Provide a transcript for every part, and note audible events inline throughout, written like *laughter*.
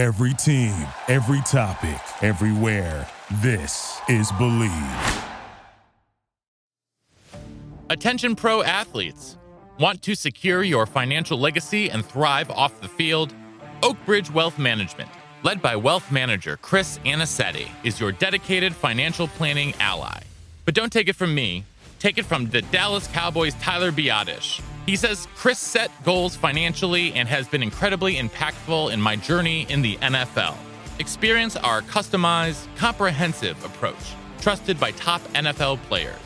Every team, every topic, everywhere. This is Bleav. Attention pro athletes. Want to secure your financial legacy and thrive off the field? Oakbridge Wealth Management, led by wealth manager Chris Anicetti, is your dedicated financial planning ally. But don't take it from me, take it from the Dallas Cowboys' Tyler Biadasz. He says Chris set goals financially and has been incredibly impactful in my journey in the NFL. Experience our customized, comprehensive approach, trusted by top NFL players.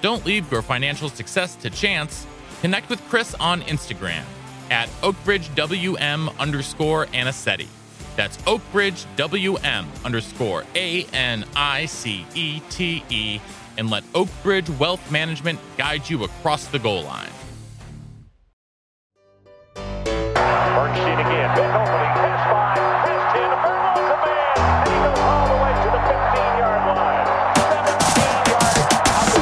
Don't leave your financial success to chance. Connect with Chris on Instagram at OakbridgeWM underscore Anicetti. That's OakbridgeWM underscore A N I C E T E. And let Oakbridge Wealth Management guide you across the goal line. Bernstein again. Big opening. Pass five. Pass 10. Burns a man. And he goes all the way to the 15-yard line. 17 yards out the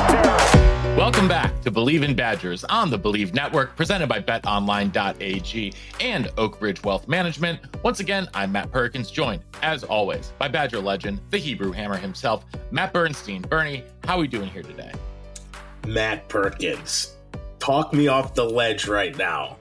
Terry. Welcome back to Bleav in Badgers on the Bleav Network, presented by BetOnline.ag and Oakbridge Wealth Management. Once again, I'm Matt Perkins, joined, as always, by Badger legend, the Hebrew Hammer himself, Matt Bernstein. Bernie, how are we doing here today? Matt Perkins. Talk me off the ledge right now.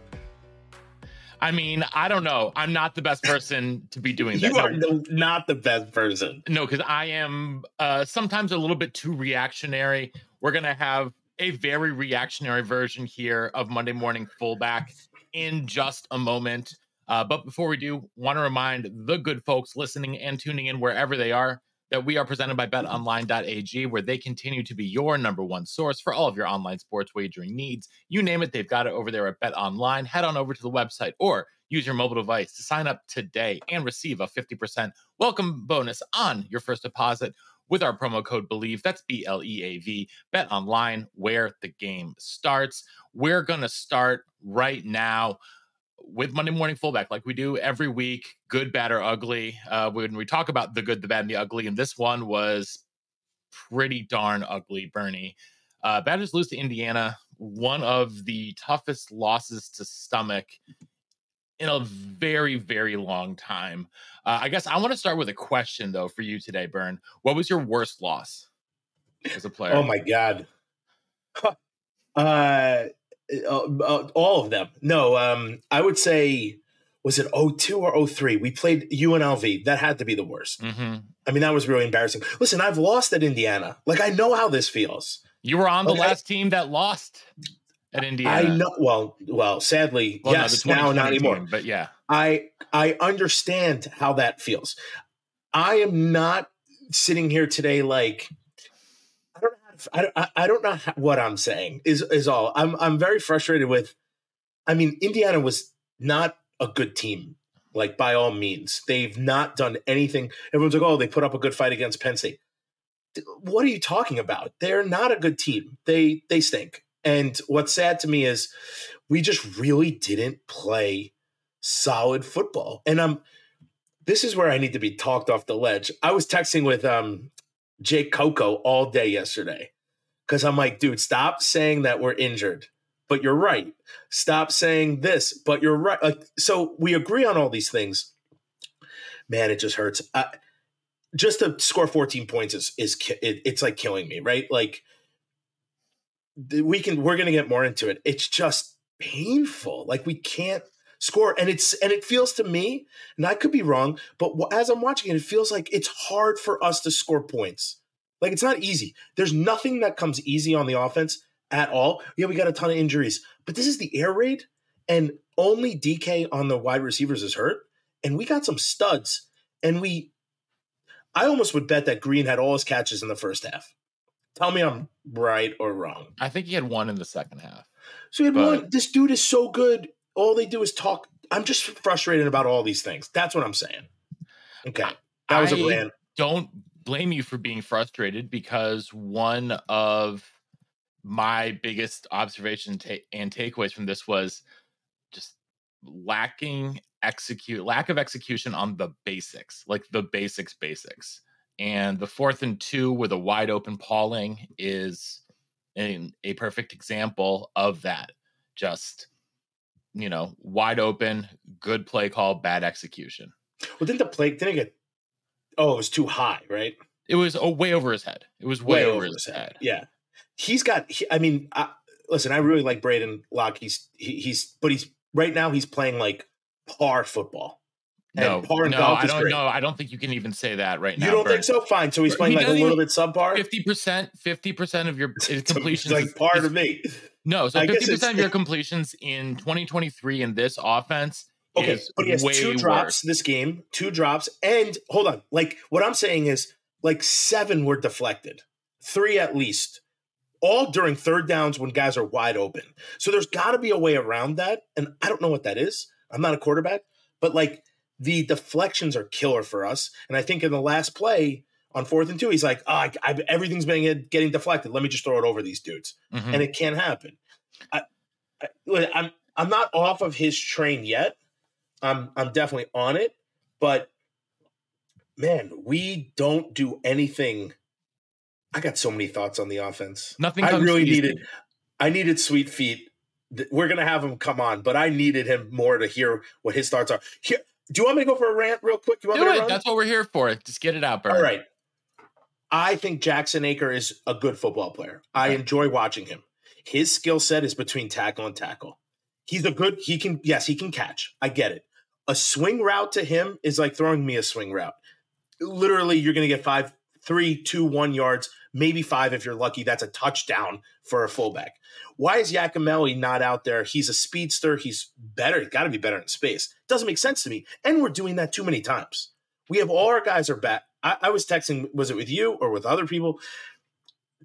I mean, I don't know. I'm not the best person to be doing that. You are no, not the best person. No, because I am uh, sometimes a little bit too reactionary. We're going to have a very reactionary version here of Monday Morning Fullback in just a moment. Uh, but before we do, want to remind the good folks listening and tuning in wherever they are that we are presented by mm-hmm. betonline.ag, where they continue to be your number one source for all of your online sports wagering needs. You name it, they've got it over there at BetOnline. Head on over to the website or use your mobile device to sign up today and receive a 50% welcome bonus on your first deposit with our promo code BLEAV. That's B L E A V. Bet online where the game starts. We're going to start right now with Monday Morning Fullback, like we do every week, good, bad, or ugly. Uh, when we talk about the good, the bad, and the ugly, and this one was pretty darn ugly, Bernie. Uh, Badgers lose to Indiana, one of the toughest losses to stomach in a very, very long time. Uh, I guess I want to start with a question, though, for you today, Bern. What was your worst loss as a player? Oh my god. Uh, uh, uh, all of them. No, um, I would say was it 02 or 03? We played UNLV. That had to be the worst. hmm I mean, that was really embarrassing. Listen, I've lost at Indiana. Like I know how this feels. You were on the Okay. last team that lost at Indiana. I know. Well, well, sadly, Well, no, yes. the now, not anymore. team, but yeah. I I understand how that feels. I am not sitting here today like I I don't, I- I don't know what I'm saying is is all. I'm I'm very frustrated with. I mean, Indiana was not a good team. Like by all means, they've not done anything. Everyone's like, "Oh, they put up a good fight against Penn State." What are you talking about? They're not a good team. They they stink. And what's sad to me is we just really didn't play solid football. And I'm this is where I need to be talked off the ledge. I was texting with um Jake Coco all day yesterday because I'm like, dude, stop saying that we're injured, but you're right. Stop saying this, but you're right. Like, so we agree on all these things. Man, it just hurts. Uh, just to score 14 points is is it, it's like killing me, right? Like we can we're gonna get more into it. It's just painful. Like we can't score, and it's and it feels to me, and I could be wrong, but as I'm watching it, it feels like it's hard for us to score points. Like it's not easy. There's nothing that comes easy on the offense at all. Yeah, we got a ton of injuries, but this is the air raid, and only DK on the wide receivers is hurt, and we got some studs, and we. I almost would bet that Green had all his catches in the first half. Tell me I'm right or wrong. I think he had one in the second half. So we had But- one. This dude is so good. All they do is talk. I'm just frustrated about all these things. That's what I'm saying. Okay, that was a I rant. Don't blame you for being frustrated because one of my biggest observation ta- and takeaways from this was just lacking execute lack of execution on the basics, like the basics basics. And the fourth and two with a wide open Pauling is an, a perfect example of that. Just you know, wide open, good play call, bad execution. Well, didn't the play didn't it get? Oh, it was too high, right? It was oh, way over his head. It was way, over, his head. Yeah, he's got. He, I mean, I, listen, I really like Braedyn Locke. He's he, he's, but he's right now he's playing like par football. And No, par no, I don't know. I don't think you can even say that right now. You don't think so? Fine. So he's He playing like a little bit subpar. Fifty percent, fifty percent of your *laughs* completions, like is- par to me. No. So fifty percent of your completions in 2023 in this offense Okay, is but he has way two worse. drops this game, two drops, and hold on. Like what I'm saying is, like seven were deflected, three at least, all during third downs when guys are wide open. So there's got to be a way around that, and I don't know what that is. I'm not a quarterback, but like the deflections are killer for us. And I think in the last play on fourth and two, he's like, "Oh, I, I, everything's been getting deflected. Let me just throw it over these dudes." Mhm. and it can't happen. I, I, I'm I'm not off of his train yet. I'm I'm definitely on it, but man, we don't do anything. I got so many thoughts on the offense. Nothing I really easy. needed. I needed Sweet Feet. We're gonna have him come on, but I needed him more to hear what his thoughts are. Here, do you want me to go for a rant real quick? You want Do me to it. run? That's what we're here for. Just get it out, Bird. All right. I think Jackson Acker is a good football player. I enjoy watching him. His skill set is between tackle and tackle. He's a good, he can, yes, he can catch. I get it. A swing route to him is like throwing me a swing route. Literally, you're going to get five, three, two, one yards, maybe five if you're lucky. That's a touchdown for a fullback. Why is Yacamelli not out there? He's a speedster. He's better. He's got to be better in space. Doesn't make sense to me. And we're doing that too many times. We have all our guys are back. I, I was texting, was it with you or with other people,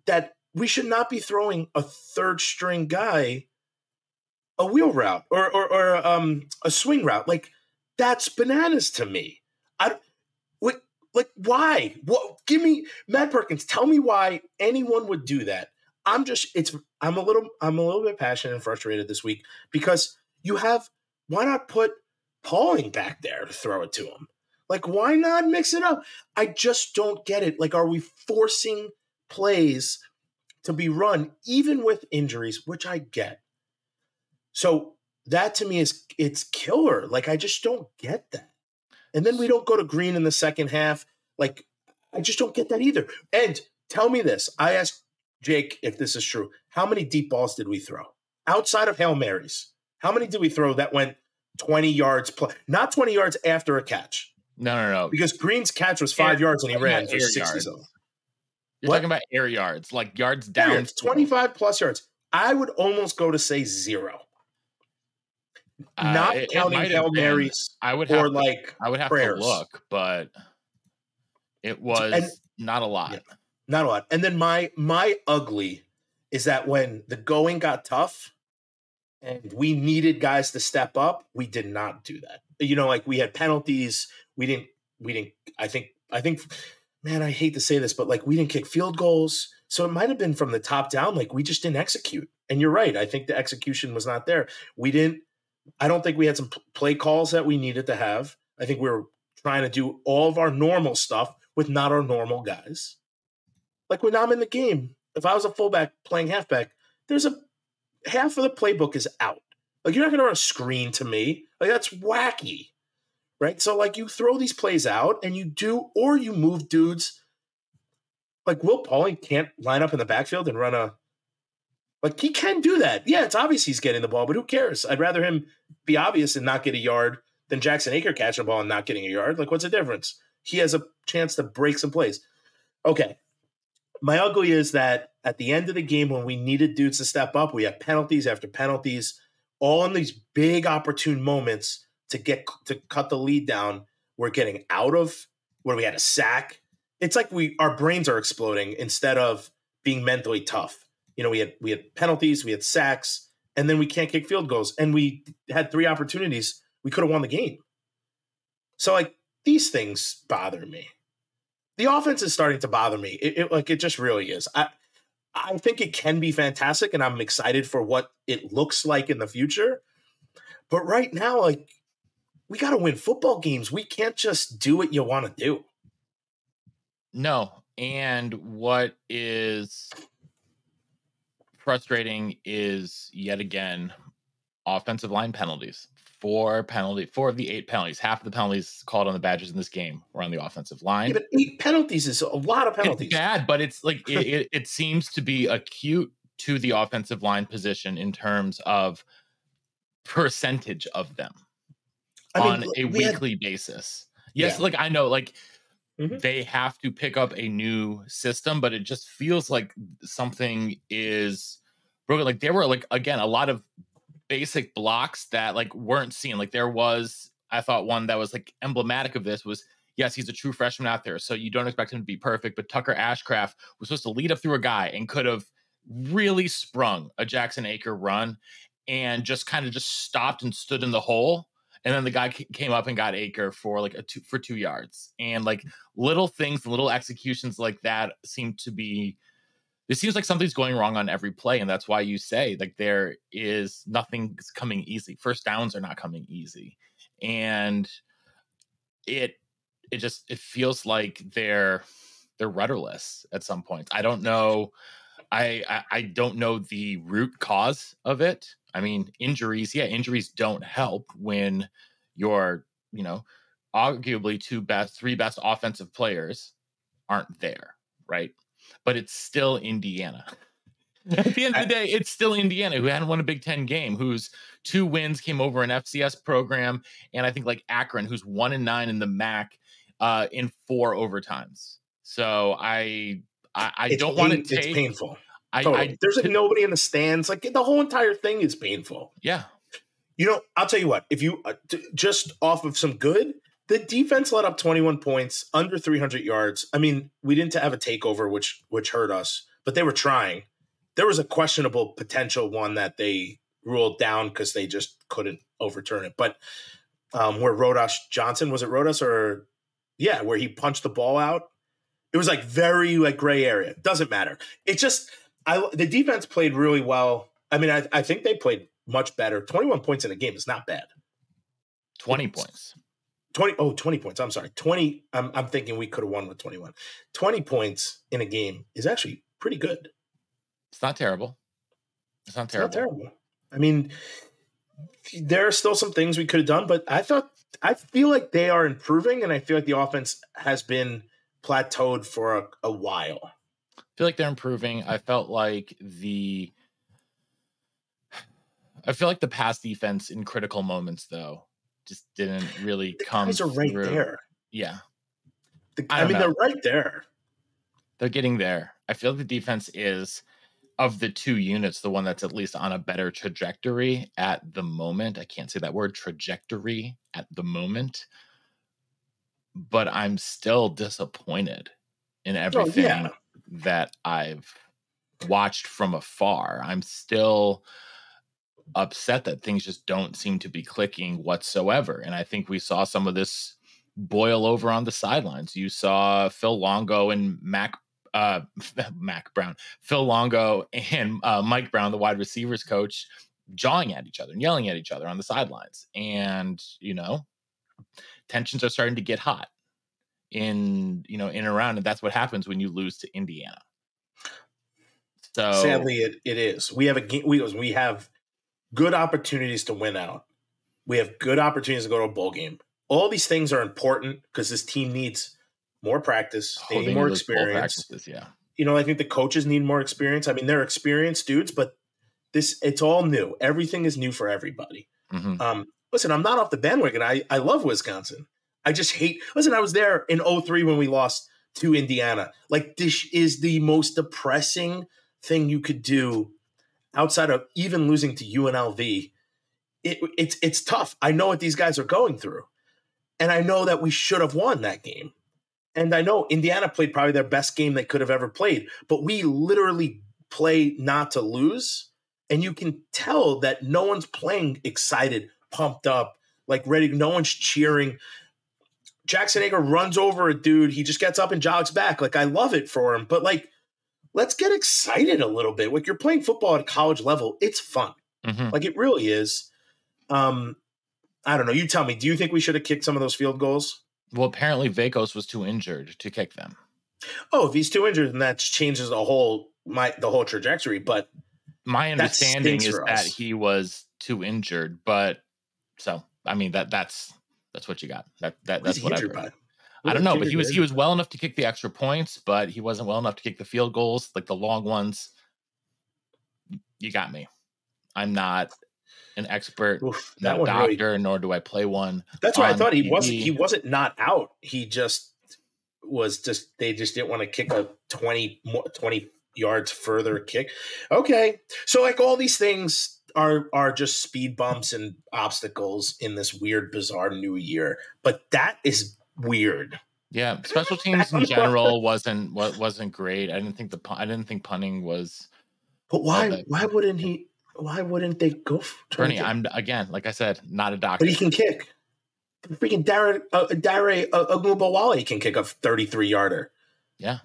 that we should not be throwing a third string guy a wheel route or or, or um, a swing route. Like that's bananas to me. I what like why? What? Give me Matt Perkins. Tell me why anyone would do that. I'm just it's I'm a little I'm a little bit passionate and frustrated this week because you have why not put Pauling back there to throw it to him? Like why not mix it up? I just don't get it. Like are we forcing plays to be run even with injuries, which I get. So that to me is it's killer. Like I just don't get that. And then we don't go to green in the second half. Like I just don't get that either. And tell me this. I asked Jake if this is true. How many deep balls did we throw? Outside of Hail Marys, how many did we throw that went 20 yards not 20 yards after a catch? No, no, no. Because Green's catch was five Air- yards and he ran for air 60 yards. something. You're what? talking about air yards, like yards Down down. 25 plus yards. I would almost go to say zero. Uh, not it- it counting have Hail. Marys I would or have. to- like I would have prayers. to look, but it was And- not a lot. Yeah. not a lot. And then my my ugly is that when the going got tough and we needed guys to step up, we did not do that. You know, like we had penalties, we didn't we didn't I think I think man, I hate to say this, but like we didn't kick field goals. So it might have been from the top down like we just didn't execute. And you're right, I think the execution was not there. We didn't I don't think we had some play calls that we needed to have. I think we were trying to do all of our normal stuff with not our normal guys. Like when I'm in the game, if I was a fullback playing halfback, there's a half of the playbook is out. Like you're not going to run a screen to me. Like that's wacky, right? So like you throw these plays out and you do, or you move dudes. Like Will Pauling can't line up in the backfield and run a. Like he can do that. Yeah, it's obvious he's getting the ball, but who cares? I'd rather him be obvious and not get a yard than Jackson Acker catching a ball and not getting a yard. Like what's the difference? He has a chance to break some plays. Okay, my ugly is that at the end of the game when we needed dudes to step up, we had penalties after penalties, all in these big opportune moments to get to cut the lead down. We're getting out of where we had a sack. It's like we our brains are exploding instead of being mentally tough. You know, we had we had penalties, we had sacks, and then we can't kick field goals, and we had three opportunities. We could have won the game. So like these things bother me the offense is starting to bother me. It, it- like it just really is. I I think it can be fantastic, and I'm excited for what it looks like in the future. But right now, like we got to win football games. We can't just do what you want to do. No. And what is frustrating is yet again offensive line penalties. four penalty, four of the eight penalties. Half of the penalties called on the Badgers in this game were on the offensive line. Yeah, but eight penalties is a lot of penalties. It's bad, but it's like it, it, *laughs* it seems to be acute to the offensive line position in terms of percentage of them I mean, on a we had- weekly basis. Yes, Yeah. like I know, like Mhm. they have to pick up a new system, but it just feels like something is broken. Like there were like again a lot of basic blocks that like weren't seen. Like there was, I thought one that was like emblematic of this was yes, he's a true freshman out there, so you don't expect him to be perfect. But Tucker Ashcraft was supposed to lead up through a guy and could have really sprung a Jackson Acker run and just kind of just stopped and stood in the hole. And then the guy came up and got Acker for like a two for two yards. And like mm-hmm. little things, little executions like that seem to be. It seems like something's going wrong on every play, and that's why you say like there is nothing's coming easy. First downs are not coming easy, and it it just it feels like they're they're rudderless at some points. I don't know. I, I I don't know the root cause of it. I mean, injuries. Yeah, injuries don't help when your you know arguably two best, three best offensive players aren't there, right? But it's still Indiana. *laughs* At the end of the day, it's still Indiana who hadn't won a Big Ten game, whose two wins came over an FCS program, and I think like Akron, who's one and nine in the MAC uh, in four overtimes. So I I, I don't want to take. It's painful. I, Totally. I There's like nobody in the stands. Like the whole entire thing is painful. yeah. You know, I'll tell you what. If you uh, t- just off of some good, the defense let up 21 points, under 300 yards. I mean, we didn't have a takeover, which which hurt us, but they were trying. There was a questionable potential one that they ruled down because they just couldn't overturn it. But um, where Rodas Johnson was it Rodas or yeah, where he punched the ball out. It was like very like gray area. Doesn't matter. It just I the defense played really well. I mean, I, I think they played much better. 21 points in a game is not bad. 20 points. 20 oh 20 points. I'm sorry. 20 I'm I'm thinking we could have won with 21. 20 points in a game is actually pretty good. It's not terrible. It's not terrible, It's not terrible. terrible. I mean, there are still some things we could have done, but I thought I feel like they are improving, and I feel like the offense has been plateaued for a, a while. Feel like they're improving. I felt like the I feel like the pass defense in critical moments though just didn't really The come guys are right through. there. Yeah. The- I I, mean, know. they're right there. They're getting there. I feel like the defense is of the two units the one that's at least on a better trajectory at the moment. I can't say that word trajectory at the moment. But I'm still disappointed in everything Oh, yeah. That I've watched from afar. I'm still upset that things just don't seem to be clicking whatsoever. And I think we saw some of this boil over on the sidelines. You saw Phil Longo and Mac uh *laughs* Mac Brown, Phil Longo and uh, Mike Brown, the wide receivers coach, jawing at each other and yelling at each other on the sidelines. And, you know, tensions are starting to get hot in, you know, in and around. And that's what happens when you lose to Indiana. So Sadly, it, it is. We have a game. We we have good opportunities to win out. We have good opportunities to go to a bowl game. All these things are important because this team needs more practice. They oh, need they more experience. yeah. You know, I think the coaches need more experience. I mean, they're experienced dudes, but this it's all new. Everything is new for everybody. Mhm. Um, listen, I'm not off the bandwagon. I, I love Wisconsin. I just hate listen, I was there in 03 when we lost to Indiana. Like this is the most depressing thing you could do outside of even losing to UNLV. It, it's it's tough. I know what these guys are going through. And I know that we should have won that game. And I know Indiana played probably their best game they could have ever played, but we literally play not to lose. And you can tell that no one's playing excited, pumped up, like ready. No one's cheering. Jackson Acker runs over a dude. He just gets up and jogs back. Like, I love it for him. But, like, let's get excited a little bit. Like, you're playing football at college level. It's fun. Mhm. Like, it really is. Um, I don't know. You tell me, do you think we should have kicked some of those field goals? Well, apparently Vakos was too injured to kick them. Oh, if he's too injured, then that changes the whole my the whole trajectory. But My understanding stinks is that he was too injured, but so I mean that that's that's what you got. That that that's what I. by? I don't know, but he was he was well enough to kick the extra points, but he wasn't well enough to kick the field goals, like the long ones. You got me. I'm not an expert? Oof, not that a one really. doctor, nor do I play one. That's why I thought he wasn't. He wasn't not out. He just was just. They just didn't want to kick a twenty twenty yards further kick. Okay, so like all these things are are just speed bumps and obstacles in this weird, bizarre new year. But that is weird. Yeah, special *laughs* teams in general wasn't what wasn't great. I didn't think the I didn't think punting was But why? Why wouldn't he? Why wouldn't they go? f- try to Bernie. I'm again, like I said, not a doctor. But he can kick. Freaking Dare uh, Dare uh, can kick a 33 yarder. Yeah,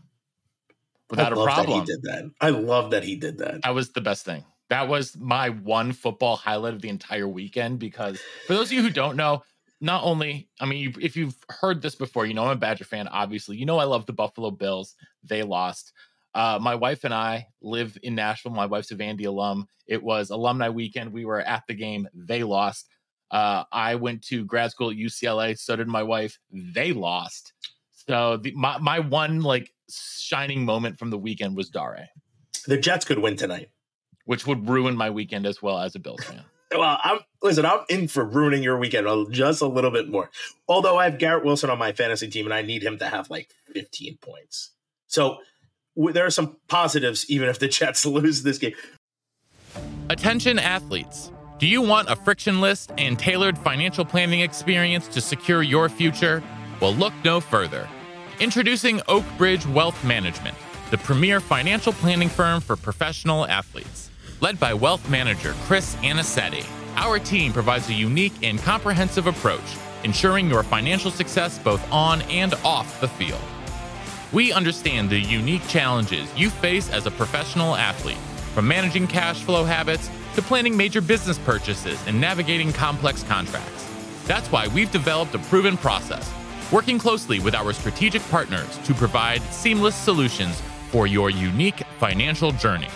without I a problem. That he did that. I love that he did that. That was the best thing. That was my one football highlight of the entire weekend because for those of you who don't know, not only, I mean, if you've heard this before, you know I'm a Badger fan, obviously. You know I love the Buffalo Bills. They lost. Uh, my wife and I live in Nashville. My wife's a Vandy alum. It was alumni weekend. We were at the game. They lost. Uh, I went to grad school at UCLA. So did my wife. They lost. So the, my my one like shining moment from the weekend was Dare The Jets could win tonight. Which would ruin my weekend as well as a Bills fan. Well, I'm listen. I'm in for ruining your weekend just a little bit more. Although I have Garrett Wilson on my fantasy team, and I need him to have like 15 points. So w- there are some positives, even if the *laughs* Jets lose this game. Attention athletes. Do you want a frictionless and tailored financial planning experience to secure your future? Well, look no further. Introducing Oak Bridge Wealth Management, the premier financial planning firm for professional athletes. Led by wealth manager Chris Anicetti, our team provides a unique and comprehensive approach, ensuring your financial success both on and off the field. We understand the unique challenges you face as a professional athlete, from managing cash flow habits to planning major business purchases and navigating complex contracts. That's why we've developed a proven process, working closely with our strategic partners to provide seamless solutions for your unique financial journey.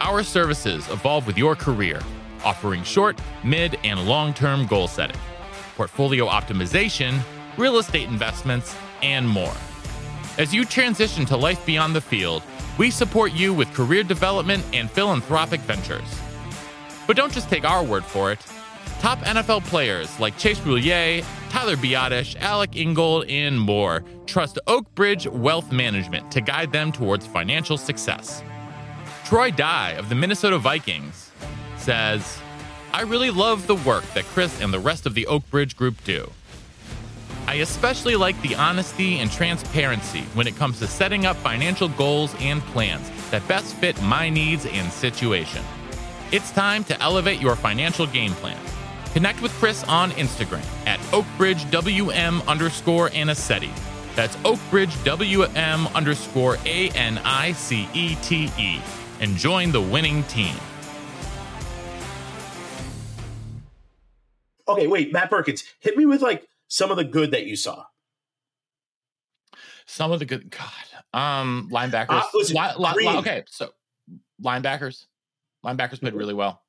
Our services evolve with your career, offering short, mid, and long term goal setting, portfolio optimization, real estate investments, and more. As you transition to life beyond the field, we support you with career development and philanthropic ventures. But don't just take our word for it. Top NFL players like Chase Roullier, Tyler Biadasz, Alec Ingold, and more trust Oak Bridge Wealth Management to guide them towards financial success. Troy Dye of the Minnesota Vikings says, I really love the work that Chris and the rest of the Oak Bridge group do. I especially like the honesty and transparency when it comes to setting up financial goals and plans that best fit my needs and situation. It's time to elevate your financial game plan. Connect with Chris on Instagram at OakBridgeWM underscore Anicetti. That's OakBridgeWM underscore A N I C E T E. And join the winning team. Okay, wait, Matt Perkins, hit me with like some of the good that you saw. Some of the good, God, um, linebackers. Uh, listen, Li- li- li- okay, so linebackers, linebackers played really well.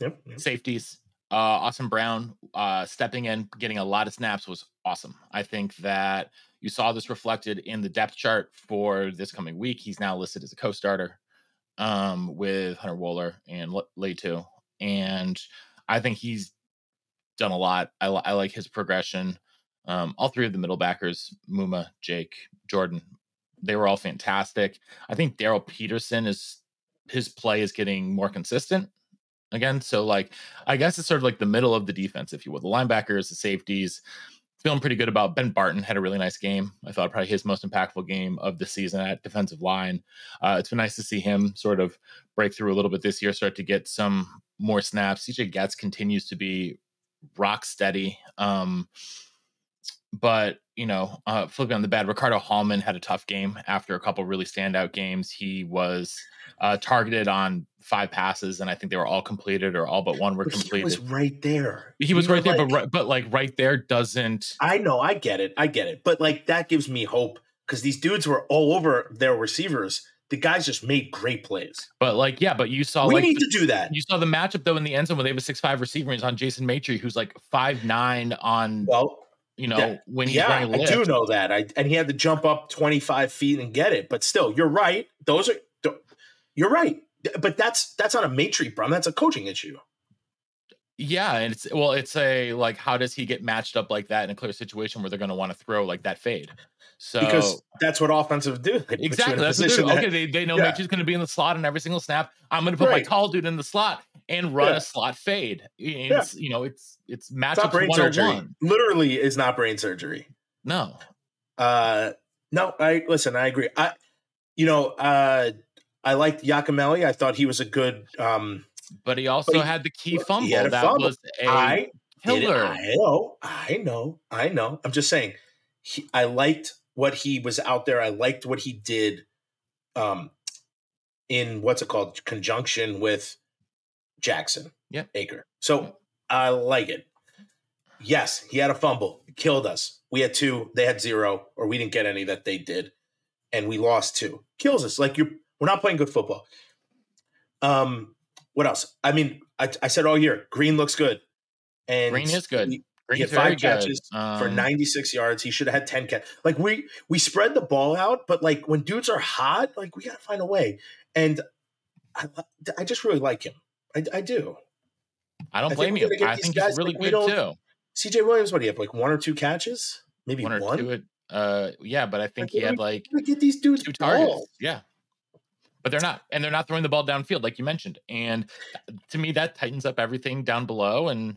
Yep. yep. safeties. Uh, Austin Brown uh, stepping in, getting a lot of snaps was awesome. I think that you saw this reflected in the depth chart for this coming week. He's now listed as a co-starter um, with Hunter Wohler and Le- Letu, and I think he's done a lot. I, li- I like his progression. Um, all three of the middle backers, Muma, Jake, Jordan, they were all fantastic. I think Darryl Peterson is his play is getting more consistent again. So like I guess it's sort of like the middle of the defense, if you will. The linebackers, the safeties, feeling pretty good about Ben Barton had a really nice game. I thought probably his most impactful game of the season at defensive line. Uh, it's been nice to see him sort of break through a little bit this year, start to get some more snaps. CJ Goetz continues to be rock steady. Um, but you know, uh, flipping on the bad, Ricardo Hallman had a tough game after a couple really standout games. He was uh, targeted on five passes, and I think they were all completed or all but one were But he completed. was right there. He was You right there, but like- right, but like right there doesn't. I know, I get it, I get it, but like that gives me hope because these dudes were all over their receivers. the guys just made great plays. But like, yeah, but you saw we like need the- to do that. you saw the matchup though in the end zone when they have a six five receiver and it's on Jason Maitre, who's like five nine on Well, you know yeah, when he's yeah, running I do know that. I and he had to jump up 25 feet and get it. But still, you're right. Those are you're right. But that's that's not a Maitre problem. That's a coaching issue. Yeah, and it's well, it's a like how does he get matched up like that in a clear situation where they're going to want to throw like that fade? So Because that's what offensive do. They put you in exactly, that's what that- okay. They, they know yeah. Maitre's going to be in the slot on every single snap. I'm going to put my Right. tall dude in the slot and run Yeah. a slot fade. It's you know it's it's not brain surgery. Literally is not brain surgery. No, Uh no, I listen, I agree. I you know, uh I liked Yacamelli. I thought he was a good um but he also he- had the key he fumble had a that fumble. was a I killer. I know, I know, I know. I'm just saying he, I liked what he was out there. I liked what he did um in what's it called? Conjunction with Jackson. Yeah. Acker. So I like it. Yes, he had a fumble. It killed us. We had two, they had zero, or we didn't get any that they did, and we lost two. Kills us. Like you we're not playing good football. Um, what else? I mean, I, I said all year, Green looks good. And Green is good. he- had five catches for Um, 96 yards. He should have had 10 catch. Like we we spread the ball out, but like when dudes are hot, like we gotta find a way. And I, I just really like him. I, I do. I I don't think blame you. I think guys, he's really like, good too. CJ Williams, what do you have? Like one or two catches? Maybe One one. or two. Uh, yeah, but I think he had like get these dudes two targets. Yeah. But they're not, and they're not throwing the ball downfield like you mentioned. And to me, that tightens up everything down below, and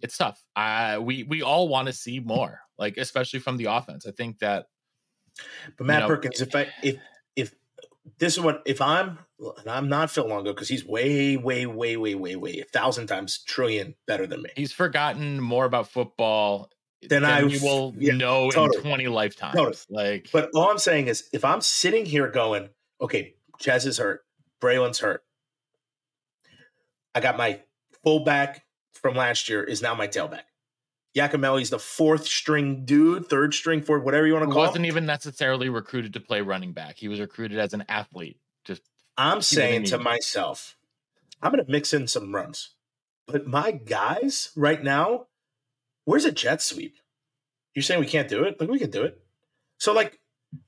it's tough. Uh, we we all want to see more, like especially from the offense. I think that But Matt know, Perkins, if I if if this is what if I'm and I'm not Phil Longo because he's way way way way way way a thousand times trillion better than me. he's forgotten more about football than I- will yeah, know totally. in twenty lifetimes. Totally. Like, But all I'm saying is, if I'm sitting here going, okay, Jazz is hurt, Braylon's hurt, I got my fullback from last year is now my tailback. Yacamelli's the fourth string dude, third string, fourth, whatever you want to call He wasn't it. even necessarily recruited to play running back. He was recruited as an athlete. Just I'm saying to myself, I'm going to mix in some runs. But my guys right now, where's a jet sweep? You're saying we can't do it? Like, we can do it. So, like,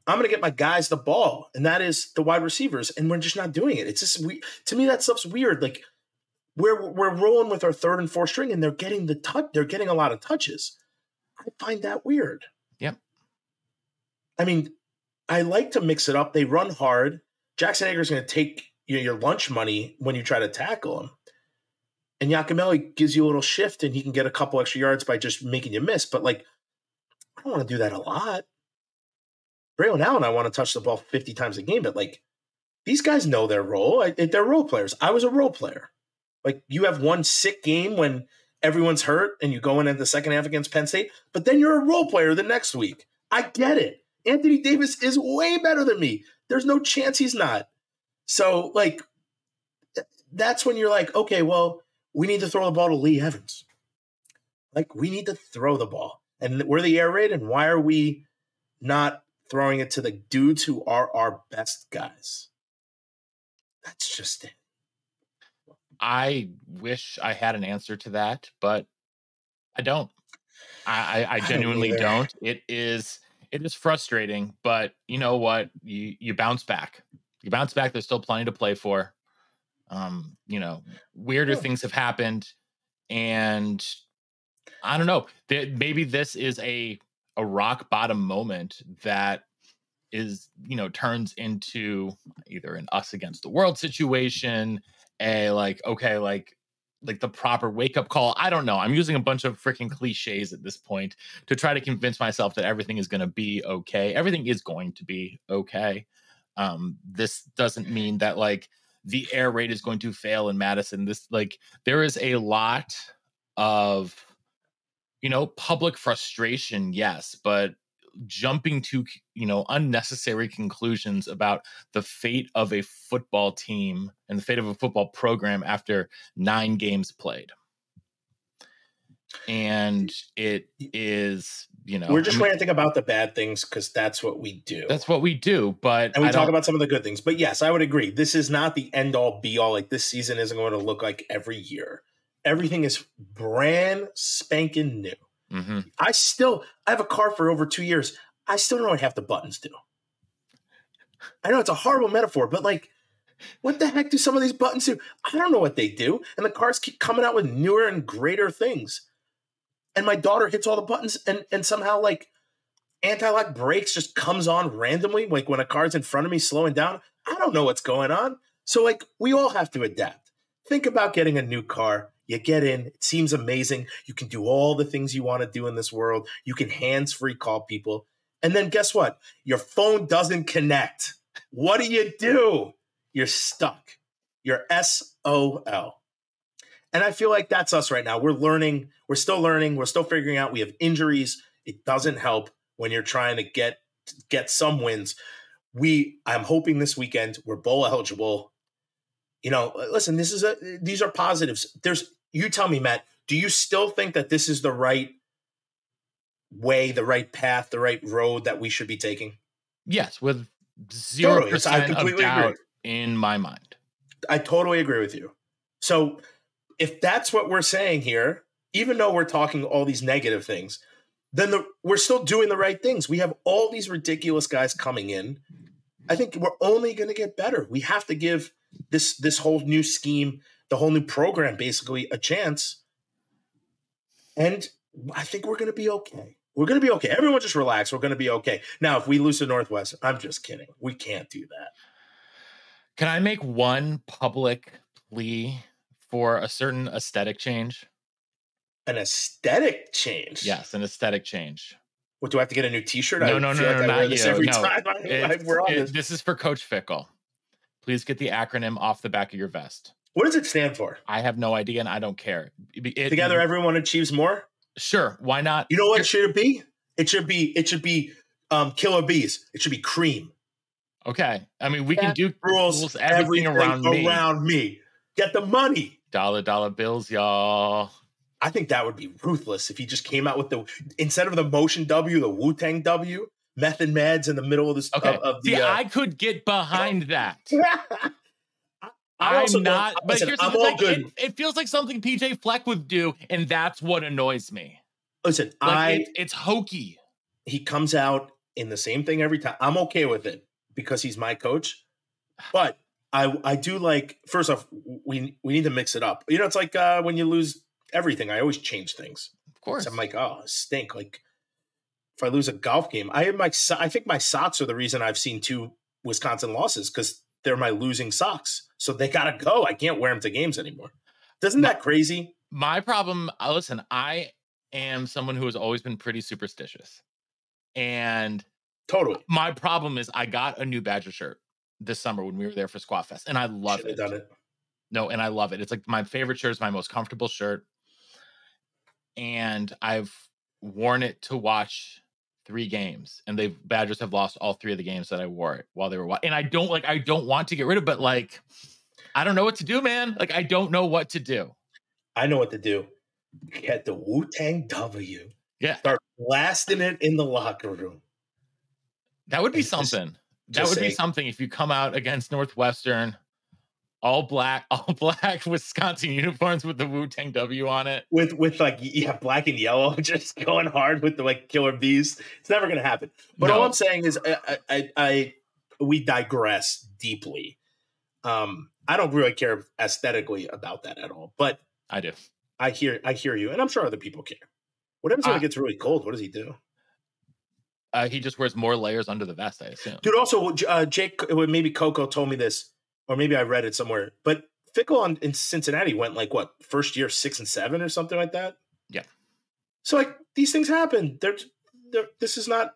I'm going to get my guys the ball, and that is the wide receivers, and we're just not doing it. It's just, we, to me, that stuff's weird. Like, we're, we're rolling with our third and fourth string, and they're getting the touch, they're getting a lot of touches. I find that weird. Yep. I mean, I like to mix it up. They run hard. Jackson Acker's going to take your, your lunch money when you try to tackle him. And Yacamelli gives you a little shift and he can get a couple extra yards by just making you miss. But like, I don't want to do that a lot. Braylon Allen, I want to touch the ball 50 times a game, but like, these guys know their role. I, they're role players. I was a role player. Like, you have one sick game when everyone's hurt and you go in at the second half against Penn State, but then you're a role player the next week. I get it. Anthony Davis is way better than me. There's no chance he's not. So, like, eh, that's when you're like, okay, well, we need to throw the ball to Lee Evans. Like, we need to throw the ball. And we're the air raid, and why are we not throwing it to the dudes who are our best guys? That's just it. I wish I had an answer to that, but I don't. I, I, I don't genuinely don't. It is it is frustrating, but you know what? You you bounce back. You bounce back. There's still plenty to play for. Um, you know, weirder Yeah. things have happened, and I don't know. That maybe this is a a rock bottom moment that is you know turns into either an us against the world situation a like okay like like the proper wake up call. I don't know. I'm using a bunch of freaking cliches at this point to try to convince myself that everything is going to be okay. Everything is going to be okay. Um this doesn't mean that like the air raid is going to fail in madison. This like there is a lot of you know public frustration yes but jumping to you know unnecessary conclusions about the fate of a football team and the fate of a football program after nine games played and it is you know We're just I mean, ranting about the bad things because that's what we do. that's what we do but and we I talk don't- about some of the good things. But yes, I would agree. This is not the end all be all. Like this season isn't going to look like every year. Everything is brand spanking new. Mhm. I still I have a car for over two years. I still don't know what half the buttons do. I know it's a horrible metaphor, but like, what the heck do some of these buttons do? I don't know what they do. And the cars keep coming out with newer and greater things. And my daughter hits all the buttons and and somehow like anti-lock brakes just comes on randomly, like when a car's in front of me slowing down. I don't know what's going on. So like we all have to adapt. Think about getting a new car. You get in, it seems amazing. You can do all the things you want to do in this world. You can hands-free call people. And then guess what? Your phone doesn't connect. What do you do? You're stuck. You're SOL. And I feel like that's us right now. We're learning, we're still learning, we're still figuring out. We have injuries. It doesn't help when you're trying to get get some wins. We I'm hoping this weekend we're bowl eligible. You know, listen, this is a these are positives. There's you tell me, Matt, do you still think that this is the right way, the right path, the right road that we should be taking? yes with zero Totally. Percent of doubt agree. in my mind I totally agree with you. So if that's what we're saying here, even though we're talking all these negative things, then the, we're still doing the right things. We have all these ridiculous guys coming in. I think we're only going to get better. We have to give this this whole new scheme, the whole new program, basically a chance. And I think we're going to be okay. We're going to be okay. Everyone just relax. We're going to be okay. Now, if we lose to Northwest, I'm just kidding. We can't do that. can i make one public plea for a certain aesthetic change An aesthetic change. yes an aesthetic change What do I have to get a new T-shirt? No, I no, no, like no, not you. every No. time I, I, we're on it- this. this is for coach Fickell please get the acronym off the back of your vest What does it stand for? i have no idea and i don't care It- it- Together, everyone achieves more. sure why not You know what should it should be? It should be. It should be um, killer bees. It should be cream. okay i mean we can do Rules rules everything, everything around me around me. Get the money. dollar dollar bills y'all I think that would be ruthless if he just came out with the instead of the motion W, the Wu Tang W, method meds in the middle of this. okay Of, of see the, uh, i could get behind that *laughs* I I'm don't- but listen, here's I'm all like, good. It, it feels like something PJ Fleck would do, and that's what annoys me. Listen, Like I it, it's hokey. he comes out in the same thing every time. I'm okay with it because he's my coach. But I I do like first off we we need to mix it up. You know, it's like uh, when you lose everything. I always change things. Of course. So I'm like, oh, stink. Like if I lose a golf game, I have my I think my socks are the reason I've seen two Wisconsin losses because they're my losing socks. So they gotta go. I can't wear them to games anymore. Isn't that crazy? My problem, uh, listen, I am someone who has always been pretty superstitious. And Totally. my problem is I got a new Badger shirt this summer when we were there for Squat Fest, and I love Should have it. done it. No, and I love it. It's like my favorite shirt, is my most comfortable shirt. And I've worn it to watch three games, and they've Badgers have lost all three of the games that I wore it while they were watching. And I don't like I don't want to get rid of, but like I don't know what to do, man. Like I don't know what to do. I know what to do. Get the Wu Tang W. Yeah. Start blasting it in the locker room. That would be Just- something. That just would be something if you come out against Northwestern, all black, *laughs* all black Wisconsin uniforms with the Wu Tang W on it. With with like yeah, black and yellow, *laughs* just going hard with the like killer bees. It's never gonna happen. But all I'm saying is I, I, I, I we digress deeply. Um, I don't really care aesthetically about that at all. But I do. I hear I hear you, and I'm sure other people care. What happens when Uh, it gets really cold? What does he do? Uh, he just wears more layers under the vest, I assume. Dude, also uh, Jake, maybe Coco told me this, or maybe I read it somewhere. But Fickell on, in Cincinnati went like what first year six and seven or something like that. Yeah. So like these things happen. They're, they're this is not.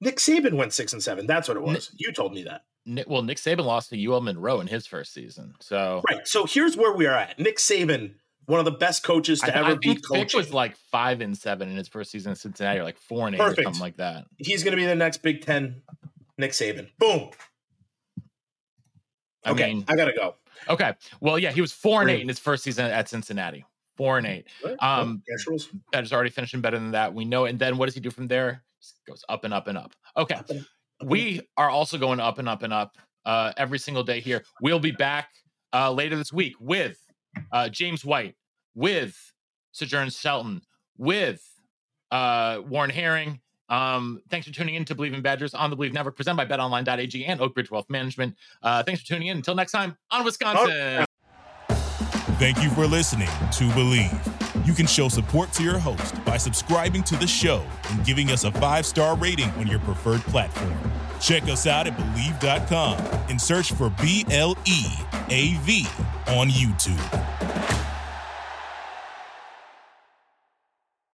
Nick Saban went six and seven. That's what it was. you told me that. Nick, well, Nick Saban lost to UL Monroe in his first season, so Right. So here's where we are at. Nick Saban, one of the best coaches to I, ever I be Vic was like five and seven in his first season in Cincinnati, or like four and eight or something like that. He's going to be the next Big Ten. Nick Saban. Boom. I okay, mean, I gotta go. okay, well, yeah, he was four and eight in his first season at Cincinnati. four and eight. Um, that is already finishing better than that. We know. And then what does he do from there? Just goes up and up and up. Okay. Up and up, up We are also going up and up and up uh, every single day here. We'll be back uh, later this week with uh, James White, with Sojourn Shelton, with uh, Warren Herring. Um, thanks for tuning in to Bleav in Badgers on the Bleav Network, presented by BetOnline.ag and Oakbridge Wealth Management. Uh, thanks for tuning in. Until next time, on Wisconsin. Thank you for listening to Bleav. You can show support to your host by subscribing to the show and giving us a five star rating on your preferred platform. Check us out at Bleav.com and search for B L E A V on YouTube.